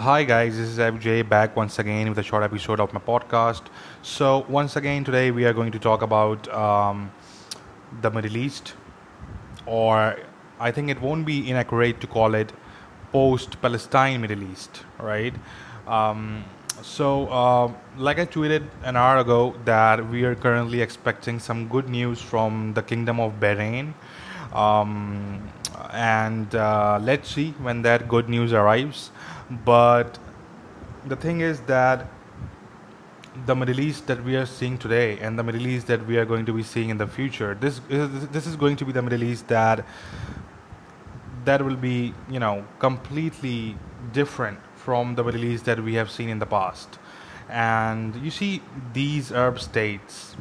Hi guys, this is FJ back once again with a short episode of my podcast. So once again today we are going to talk about um, the Middle East, or I think it won't be inaccurate to call it post-Palestine Middle East, right? Um, so uh, like I tweeted an hour ago that we are currently expecting some good news from the Kingdom of Bahrain. Um, and uh, let's see when that good news arrives but the thing is that the Middle East that we are seeing today and the Middle East that we are going to be seeing in the future, this is, this is going to be the Middle East that that will be you know completely different from the Middle East that we have seen in the past. And you see these Arab states,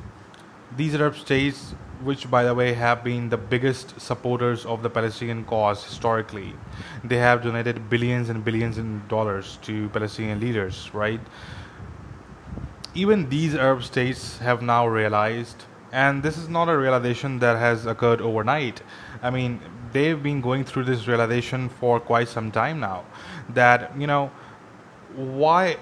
these Arab states which by the way have been the biggest supporters of the Palestinian cause historically. They have donated billions and billions in dollars to Palestinian leaders, right? Even these Arab states have now realized, and this is not a realization that has occurred overnight. I mean, they've been going through this realization for quite some time now that, you know, why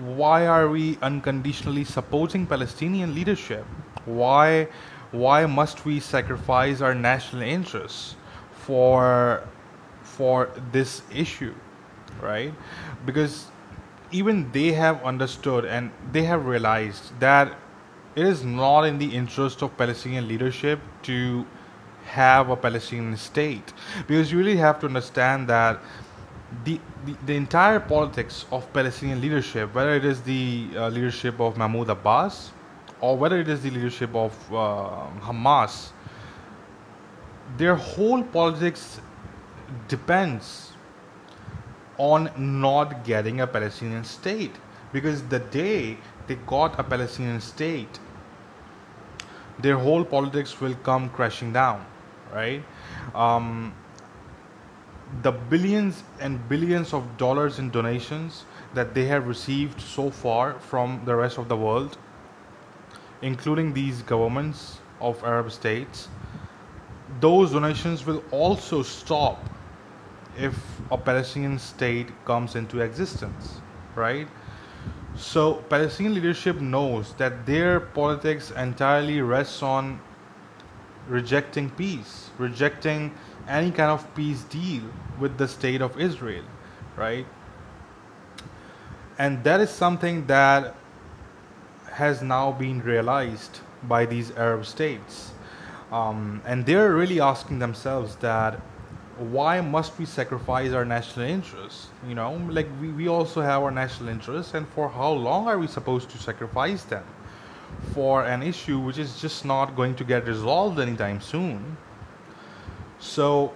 why are we unconditionally supporting Palestinian leadership? Why why must we sacrifice our national interests for for this issue, right? Because even they have understood and they have realized that it is not in the interest of Palestinian leadership to have a Palestinian state because you really have to understand that the, the, the entire politics of Palestinian leadership, whether it is the uh, leadership of Mahmoud Abbas or whether it is the leadership of uh, Hamas, their whole politics depends on not getting a Palestinian state. Because the day they got a Palestinian state, their whole politics will come crashing down, right? Um, the billions and billions of dollars in donations that they have received so far from the rest of the world including these governments of Arab states, those donations will also stop if a Palestinian state comes into existence, right? So, Palestinian leadership knows that their politics entirely rests on rejecting peace, rejecting any kind of peace deal with the state of Israel, right? And that is something that has now been realized by these Arab states. Um, and they're really asking themselves that why must we sacrifice our national interests? You know, like we, we also have our national interests, and for how long are we supposed to sacrifice them for an issue which is just not going to get resolved anytime soon? So,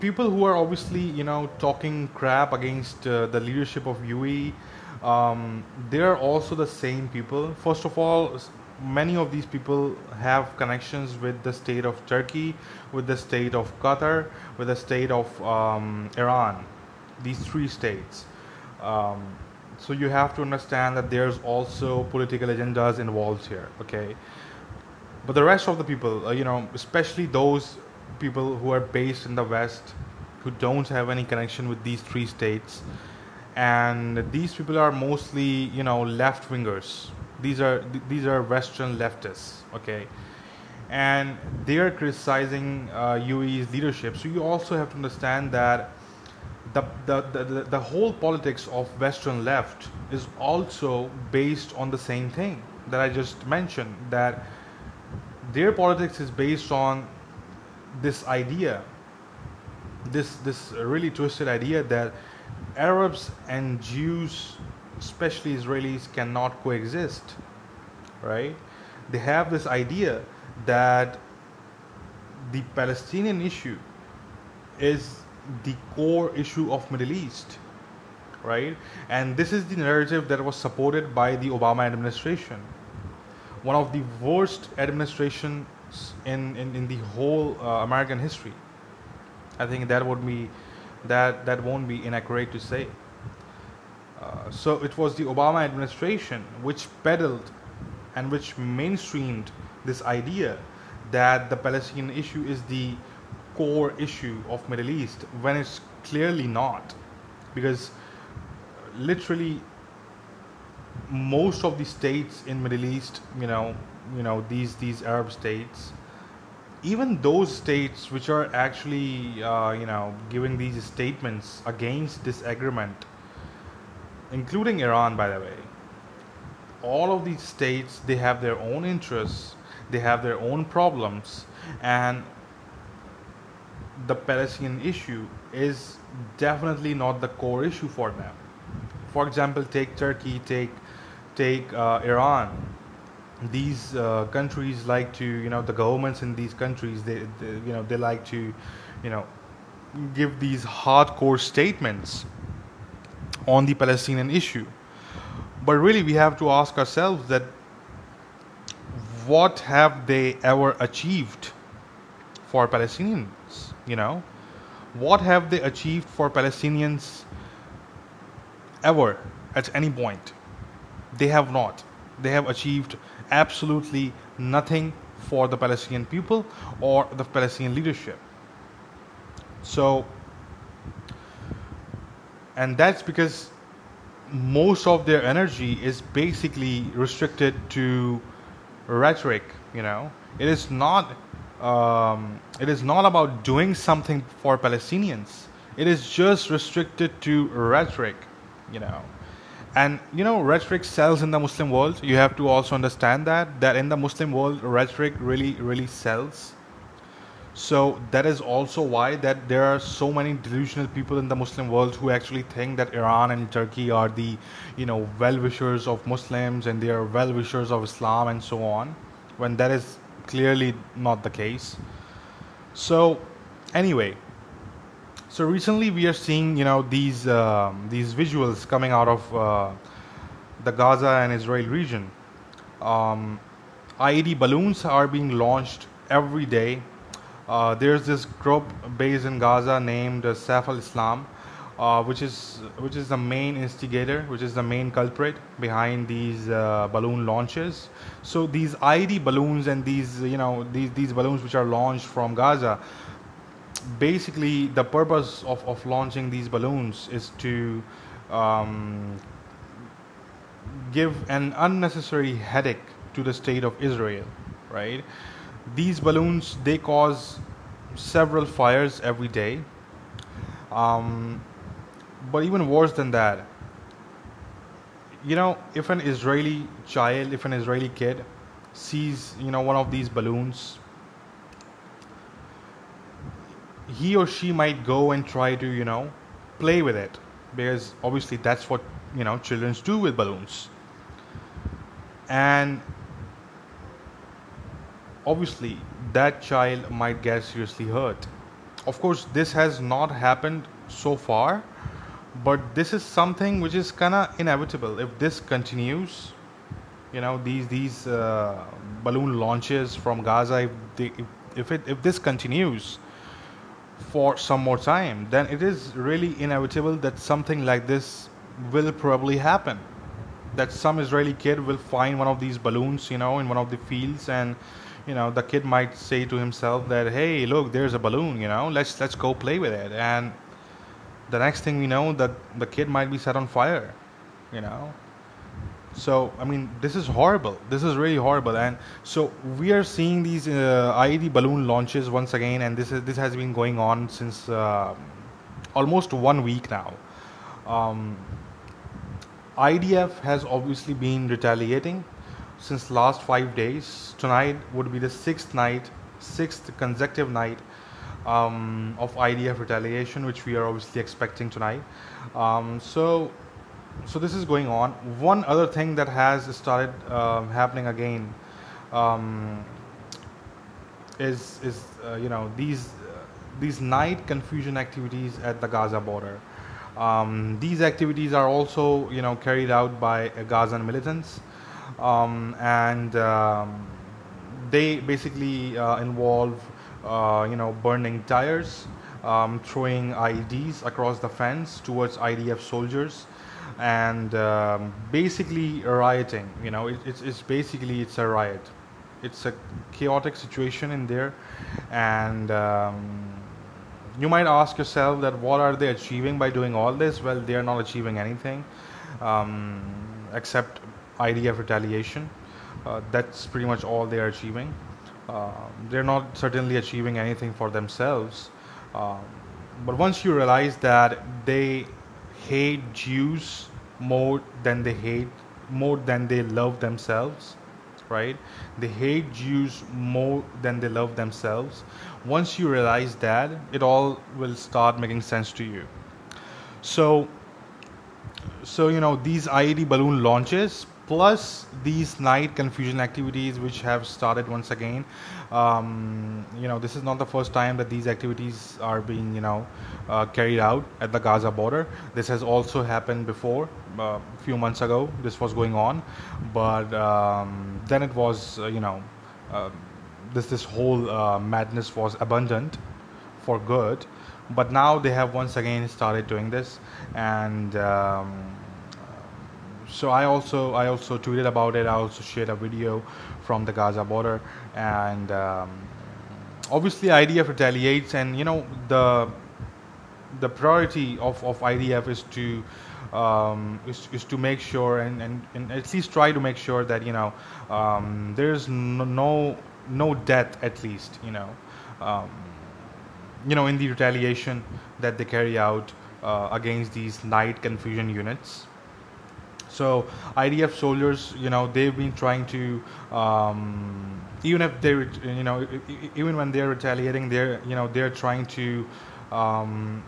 people who are obviously, you know, talking crap against uh, the leadership of UAE um, they're also the same people. First of all, many of these people have connections with the state of Turkey, with the state of Qatar, with the state of um, Iran. These three states. Um, so you have to understand that there's also political agendas involved here. Okay, but the rest of the people, uh, you know, especially those people who are based in the West, who don't have any connection with these three states and these people are mostly you know left wingers these are these are western leftists okay? And they are criticizing uh, UAE's leadership. So you also have to understand that the, the, the, the whole politics of western left is also based on the same thing that I just mentioned that their politics is based on this idea this this really twisted idea that Arabs and Jews, especially Israelis, cannot coexist, right? They have this idea that the Palestinian issue is the core issue of Middle East, right? And this is the narrative that was supported by the Obama administration. One of the worst administrations in, in, in the whole uh, American history. I think that would be that that won't be inaccurate to say. Uh, so it was the Obama administration which peddled and which mainstreamed this idea that the Palestinian issue is the core issue of Middle East when it's clearly not because literally most of the states in Middle East, you know, you know these these Arab states, even those states which are actually uh, you know giving these statements against this agreement, including Iran, by the way, all of these states they have their own interests, they have their own problems, and the Palestinian issue is definitely not the core issue for them. For example, take Turkey, take take uh, Iran. These uh, countries like to, you know, the governments in these countries, they, they, you know, they like to, you know, give these hardcore statements on the Palestinian issue. But really, we have to ask ourselves that what have they ever achieved for Palestinians? You know, what have they achieved for Palestinians ever at any point? They have not. They have achieved absolutely nothing for the Palestinian people or the Palestinian leadership. So, and that's because most of their energy is basically restricted to rhetoric. You know, it is not. Um, it is not about doing something for Palestinians. It is just restricted to rhetoric. You know, and you know rhetoric sells in the muslim world. You have to also understand that that in the muslim world rhetoric really really sells. So that is also why that there are so many delusional people in the muslim world who actually think that iran and turkey are the you know well-wishers of muslims and they are well-wishers of islam and so on when that is clearly not the case. So anyway so recently we are seeing, you know, these um, these visuals coming out of uh, the Gaza and Israel region. Um, IED balloons are being launched every day. Uh, there's this group based in Gaza named uh, Saif al-Islam, uh, which is which is the main instigator, which is the main culprit behind these uh, balloon launches. So these IED balloons and these you know these these balloons which are launched from Gaza basically the purpose of, of launching these balloons is to um, give an unnecessary headache to the state of Israel, right? These balloons they cause several fires every day. Um, but even worse than that, you know, if an Israeli child, if an Israeli kid sees, you know, one of these balloons he or she might go and try to you know play with it. Because obviously that's what you know children do with balloons. And obviously that child might get seriously hurt. Of course this has not happened so far but this is something which is kind of inevitable. If this continues you know these these uh, balloon launches from gaza if, they, if, if it if this continues for some more time, then it is really inevitable that something like this will probably happen. That some Israeli kid will find one of these balloons, you know, in one of the fields, and you know, the kid might say to himself that, "Hey, look, there's a balloon, you know, let's let's go play with it." And the next thing we know, that the kid might be set on fire, you know. So I mean, this is horrible. This is really horrible, and so we are seeing these uh, IED balloon launches once again, and this is this has been going on since uh, almost one week now. Um, IDF has obviously been retaliating since last five days. Tonight would be the sixth night, sixth consecutive night um, of IDF retaliation, which we are obviously expecting tonight. Um, so so this is going on. One other thing that has started um, happening again um, is is uh, you know these uh, these night confusion activities at the Gaza border. Um, these activities are also you know carried out by Gazan militants, um, and um, they basically uh, involve uh, you know burning tires, um, throwing IEDs across the fence towards IDF soldiers and um, basically rioting. You know, it, it's, it's basically it's a riot. It's a chaotic situation in there, and um, you might ask yourself that what are they achieving by doing all this? Well, they are not achieving anything um, except IDF retaliation. Uh, that's pretty much all they are achieving. Uh, they're not certainly achieving anything for themselves. Um, but once you realize that they hate Jews more than they hate, more than they love themselves, right? They hate Jews more than they love themselves. Once you realize that, it all will start making sense to you. So, so you know these IED balloon launches plus these night confusion activities which have started once again um, you know this is not the first time that these activities are being you know uh, carried out at the gaza border. This has also happened before uh, a few months ago. This was going on. But um, then it was uh, you know uh, this this whole uh, madness was abundant for good. But now they have once again started doing this. And um, so I also I also tweeted about it. I also shared a video from the Gaza border, and um, obviously IDF retaliates, and you know the the priority of, of IDF is to um, is, is to make sure and, and, and at least try to make sure that you know um, there's no, no death at least you know. Um, you know in the retaliation that they carry out uh, against these night confusion units so IDF soldiers, you know, they've been trying to, um, even if they, you know, even when they're retaliating, they're, you know, they're trying to um,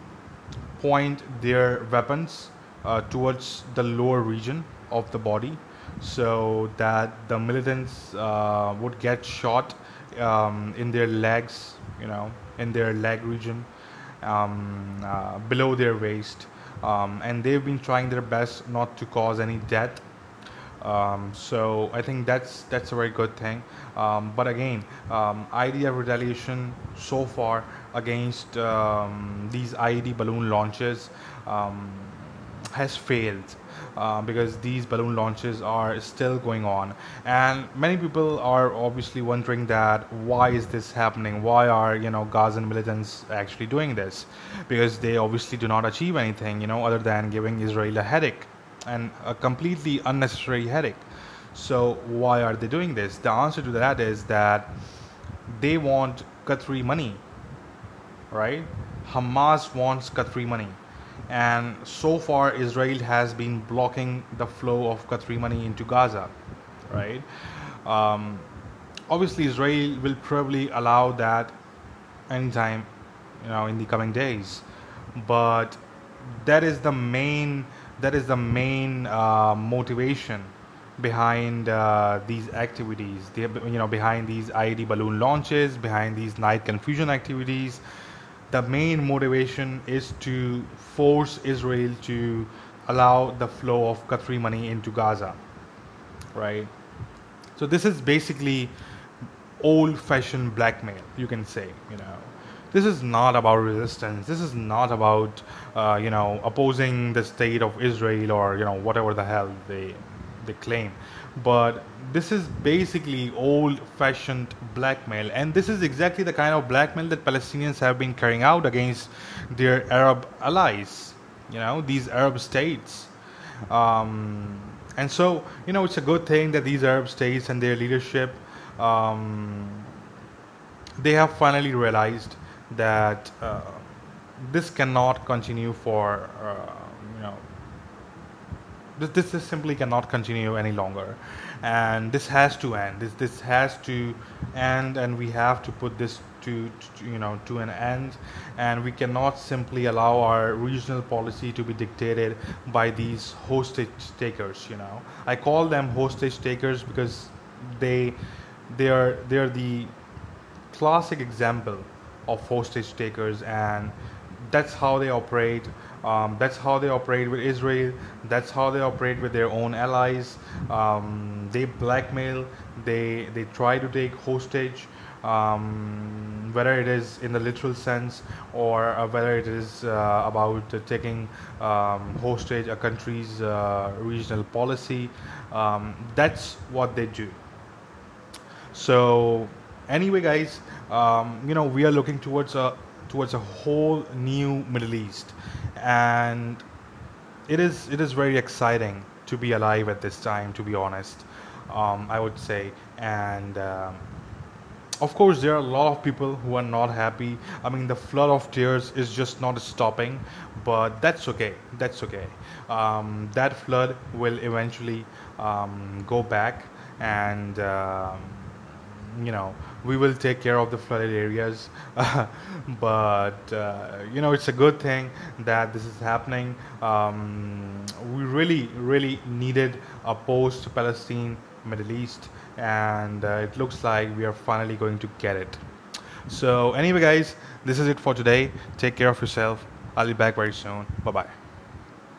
point their weapons uh, towards the lower region of the body, so that the militants uh, would get shot um, in their legs, you know, in their leg region, um, uh, below their waist um, and they've been trying their best not to cause any death. Um, so I think that's that's a very good thing. Um, but again, um, IDF retaliation so far against um, these IED balloon launches um, has failed. Uh, because these balloon launches are still going on. And many people are obviously wondering that why is this happening? Why are you know gazan militants actually doing this? Because they obviously do not achieve anything you know other than giving israel a headache and a completely unnecessary headache. So why are they doing this? The answer to that is that they want qatari money right? Hamas wants qatari money and so far Israel has been blocking the flow of Qatari money into Gaza, right? Um, obviously, Israel will probably allow that anytime, you know, in the coming days, but that is the main that is the main uh, motivation behind uh, these activities. The, you know, behind these IED balloon launches, behind these night confusion activities the main motivation is to force Israel to allow the flow of Qatari money into Gaza, right? So this is basically old-fashioned blackmail, you can say, you know. This is not about resistance. This is not about, uh, you know, opposing the state of Israel or you know whatever the hell they they claim. But this is basically old fashioned blackmail. And this is exactly the kind of blackmail that palestinians have been carrying out against their arab allies you know these arab states. Um, and so you know it's a good thing that these arab states and their leadership um, they have finally realized that uh, this cannot continue for uh, this, this simply cannot continue any longer. And this has to end. This this has to end and we have to put this to, to, you know to an end. And we cannot simply allow our regional policy to be dictated by these hostage takers you know. I call them hostage takers because they they are they are the classic example of hostage takers and that's how they operate um, that's how they operate with Israel. That's how they operate with their own allies. Um, they blackmail. They they try to take hostage, um, whether it is in the literal sense or uh, whether it is uh, about uh, taking um, hostage a country's uh, regional policy. Um, that's what they do. So anyway, guys, um, you know we are looking towards a towards a whole new Middle East, and it is it is very exciting to be alive at this time. To be honest, um, I would say, and. Um, of course there are a lot of people who are not happy i mean the flood of tears is just not stopping but that's okay that's okay um, that flood will eventually um, go back and um, you know we will take care of the flooded areas. But uh, you know it's a good thing that this is happening. Um, we really really needed a post palestine middle east and uh, it looks like we are finally going to get it. So anyway guys this is it for today. Take care of yourself. I'll be back very soon. Bye bye